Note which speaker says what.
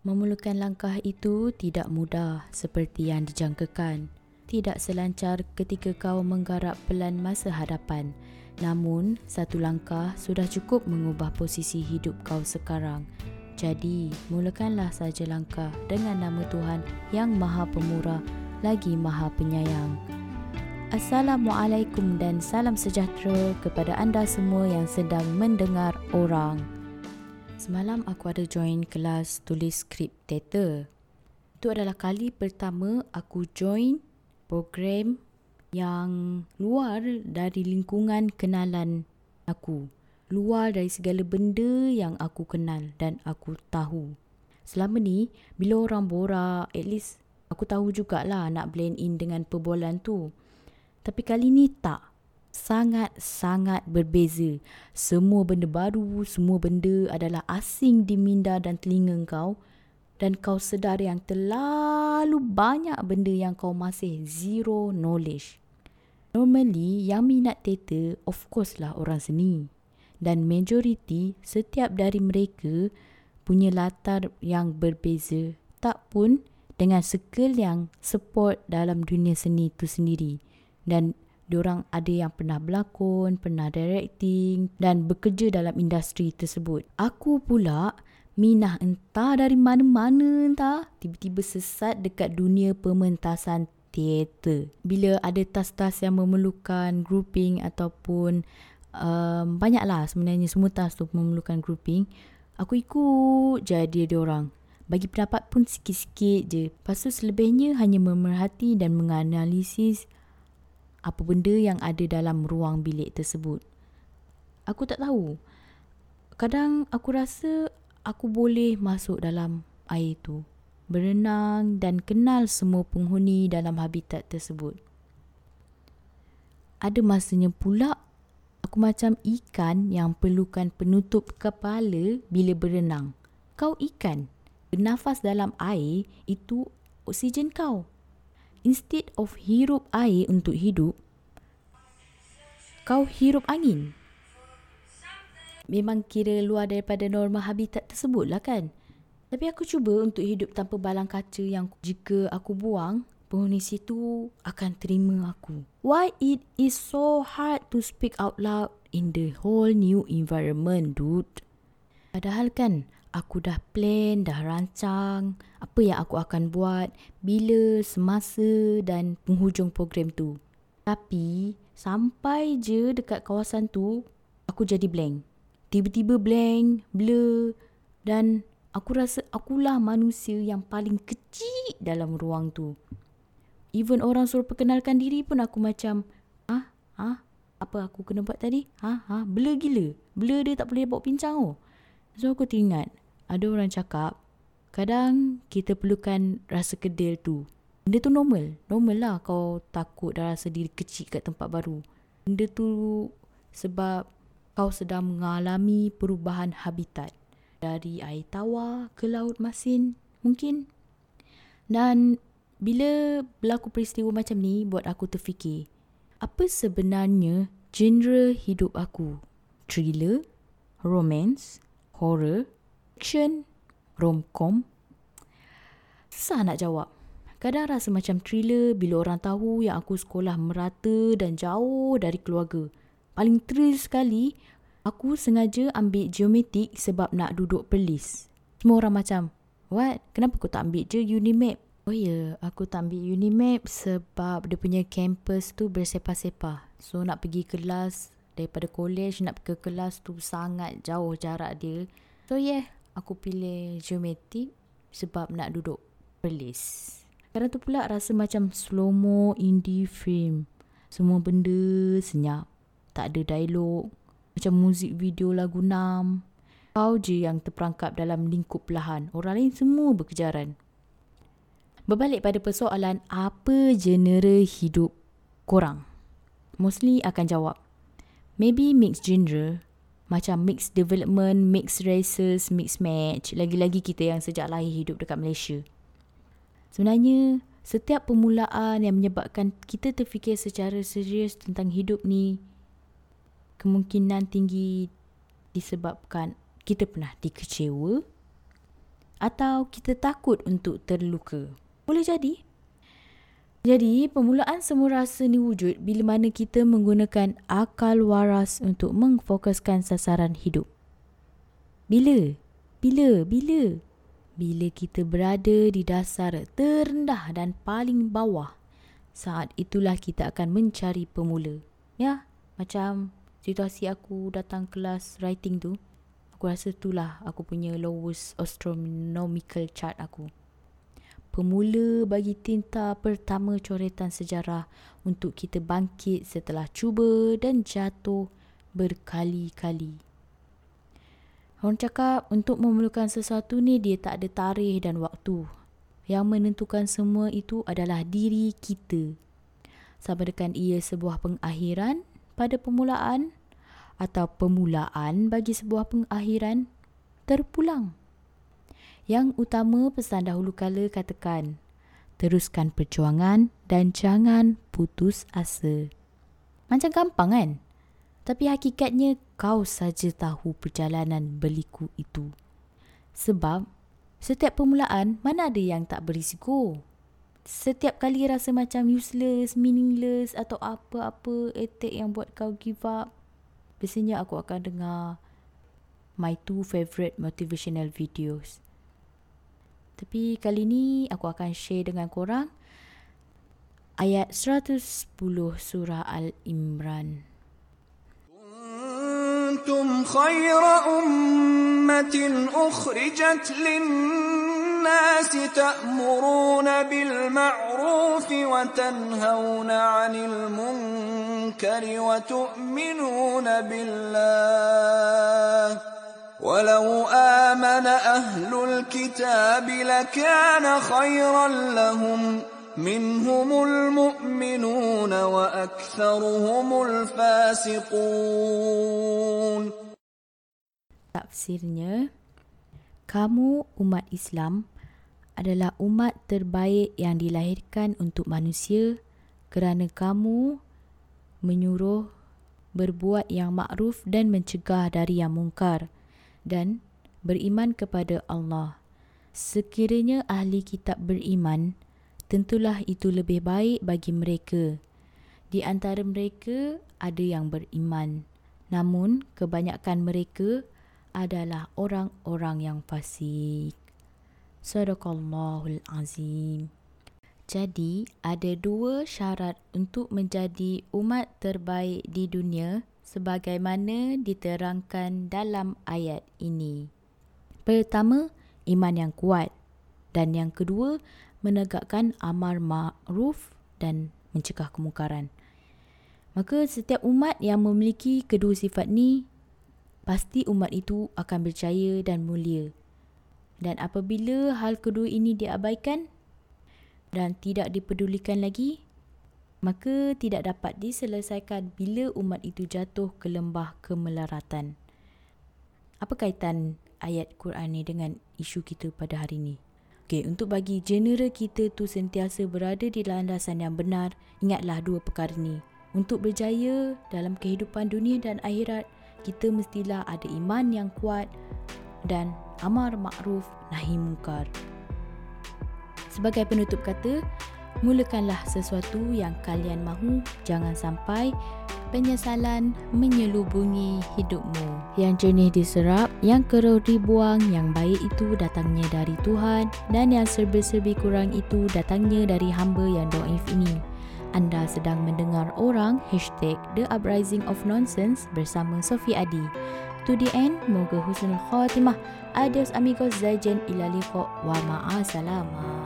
Speaker 1: Memulakan langkah itu tidak mudah seperti yang dijangkakan. Tidak selancar ketika kau menggarap pelan masa hadapan. Namun, satu langkah sudah cukup mengubah posisi hidup kau sekarang. Jadi, mulakanlah saja langkah dengan nama Tuhan yang Maha Pemurah lagi Maha Penyayang. Assalamualaikum dan salam sejahtera kepada anda semua yang sedang mendengar orang. Semalam aku ada join kelas tulis skrip teater. Itu adalah kali pertama aku join program yang luar dari lingkungan kenalan aku. Luar dari segala benda yang aku kenal dan aku tahu. Selama ni, bila orang borak, at least aku tahu jugalah nak blend in dengan perbualan tu. Tapi kali ni tak sangat-sangat berbeza. Semua benda baru, semua benda adalah asing di minda dan telinga kau dan kau sedar yang terlalu banyak benda yang kau masih zero knowledge. Normally, yang minat teater of course lah orang seni. Dan majoriti setiap dari mereka punya latar yang berbeza. Tak pun dengan skill yang support dalam dunia seni itu sendiri. Dan Diorang ada yang pernah berlakon, pernah directing dan bekerja dalam industri tersebut. Aku pula minah entah dari mana-mana entah tiba-tiba sesat dekat dunia pementasan teater. Bila ada tas-tas yang memerlukan grouping ataupun um, banyaklah sebenarnya semua tas tu memerlukan grouping, aku ikut jadi dia orang. Bagi pendapat pun sikit-sikit je. Lepas tu selebihnya hanya memerhati dan menganalisis apa benda yang ada dalam ruang bilik tersebut. Aku tak tahu. Kadang aku rasa aku boleh masuk dalam air itu, berenang dan kenal semua penghuni dalam habitat tersebut. Ada masanya pula aku macam ikan yang perlukan penutup kepala bila berenang. Kau ikan, bernafas dalam air itu oksigen kau instead of hirup air untuk hidup, kau hirup angin. Memang kira luar daripada norma habitat tersebut lah kan. Tapi aku cuba untuk hidup tanpa balang kaca yang jika aku buang, penghuni situ akan terima aku. Why it is so hard to speak out loud in the whole new environment, dude? Padahal kan, aku dah plan, dah rancang apa yang aku akan buat bila, semasa dan penghujung program tu. Tapi sampai je dekat kawasan tu, aku jadi blank. Tiba-tiba blank, blur dan aku rasa akulah manusia yang paling kecil dalam ruang tu. Even orang suruh perkenalkan diri pun aku macam, ah, ah, apa aku kena buat tadi? Ha, ha, blur gila. Blur dia tak boleh bawa pincang oh. So aku teringat, ada orang cakap kadang kita perlukan rasa kedil tu. Benda tu normal. Normal lah kau takut dan rasa diri kecil kat tempat baru. Benda tu sebab kau sedang mengalami perubahan habitat. Dari air tawar ke laut masin mungkin. Dan bila berlaku peristiwa macam ni buat aku terfikir. Apa sebenarnya genre hidup aku? Thriller? Romance? Horror? action, romcom. Susah nak jawab. Kadang rasa macam thriller bila orang tahu yang aku sekolah merata dan jauh dari keluarga. Paling thrill sekali, aku sengaja ambil geometrik sebab nak duduk perlis. Semua orang macam, what? Kenapa kau tak ambil je Unimap? Oh ya, yeah, aku tak ambil Unimap sebab dia punya campus tu bersepah-sepah. So nak pergi kelas daripada college nak ke kelas tu sangat jauh jarak dia. So yeah, aku pilih geometrik sebab nak duduk perlis. Kadang tu pula rasa macam slow-mo indie film. Semua benda senyap. Tak ada dialog. Macam muzik video lagu Nam. Kau je yang terperangkap dalam lingkup perlahan. Orang lain semua berkejaran. Berbalik pada persoalan apa genre hidup korang? Mostly akan jawab. Maybe mixed genre macam mix development, mix races, mix match. Lagi-lagi kita yang sejak lahir hidup dekat Malaysia. Sebenarnya, setiap permulaan yang menyebabkan kita terfikir secara serius tentang hidup ni, kemungkinan tinggi disebabkan kita pernah dikecewa atau kita takut untuk terluka. Boleh jadi. Jadi, permulaan semua rasa ni wujud bila mana kita menggunakan akal waras untuk mengfokuskan sasaran hidup. Bila? Bila? Bila? Bila kita berada di dasar terendah dan paling bawah, saat itulah kita akan mencari pemula. Ya, macam situasi aku datang kelas writing tu, aku rasa itulah aku punya lowest astronomical chart aku pemula bagi tinta pertama coretan sejarah untuk kita bangkit setelah cuba dan jatuh berkali-kali. Orang cakap untuk memerlukan sesuatu ni dia tak ada tarikh dan waktu. Yang menentukan semua itu adalah diri kita. Sama dengan ia sebuah pengakhiran pada permulaan atau permulaan bagi sebuah pengakhiran terpulang. Yang utama pesan dahulu kala katakan, teruskan perjuangan dan jangan putus asa. Macam gampang kan? Tapi hakikatnya kau saja tahu perjalanan berliku itu. Sebab setiap permulaan mana ada yang tak berisiko. Setiap kali rasa macam useless, meaningless atau apa-apa attack yang buat kau give up, biasanya aku akan dengar my two favourite motivational videos. Tapi kali ni aku akan share dengan korang ayat 110 surah Al-Imran.
Speaker 2: كنتم خير أمة أخرجت للناس تأمرون بالمعروف وتنهون عن المنكر وتؤمنون بالله ولو آمن أهل الكتاب لكان خيرا لهم منهم المؤمنون وأكثرهم الفاسقون
Speaker 1: Tafsirnya, kamu umat Islam adalah umat terbaik yang dilahirkan untuk manusia kerana kamu menyuruh berbuat yang makruf dan mencegah dari yang mungkar dan beriman kepada Allah. Sekiranya ahli kitab beriman, tentulah itu lebih baik bagi mereka. Di antara mereka ada yang beriman, namun kebanyakan mereka adalah orang-orang yang fasik. Sadaqallahul Azim. Jadi, ada dua syarat untuk menjadi umat terbaik di dunia sebagaimana diterangkan dalam ayat ini. Pertama, iman yang kuat dan yang kedua, menegakkan amar ma'ruf dan mencegah kemungkaran. Maka setiap umat yang memiliki kedua sifat ni pasti umat itu akan berjaya dan mulia. Dan apabila hal kedua ini diabaikan dan tidak dipedulikan lagi, maka tidak dapat diselesaikan bila umat itu jatuh ke lembah kemelaratan. Apa kaitan ayat Quran ni dengan isu kita pada hari ini? Okay, untuk bagi general kita tu sentiasa berada di landasan yang benar, ingatlah dua perkara ni. Untuk berjaya dalam kehidupan dunia dan akhirat, kita mestilah ada iman yang kuat dan amar makruf nahi mungkar. Sebagai penutup kata, Mulakanlah sesuatu yang kalian mahu, jangan sampai penyesalan menyelubungi hidupmu. Yang jernih diserap, yang keruh dibuang, yang baik itu datangnya dari Tuhan dan yang serba-serbi kurang itu datangnya dari hamba yang doif ini. Anda sedang mendengar orang hashtag The Uprising of Nonsense bersama Sophie Adi. To the end, moga husnul khatimah. Adios amigos, zajen ilaliqo wa ma'asalamah.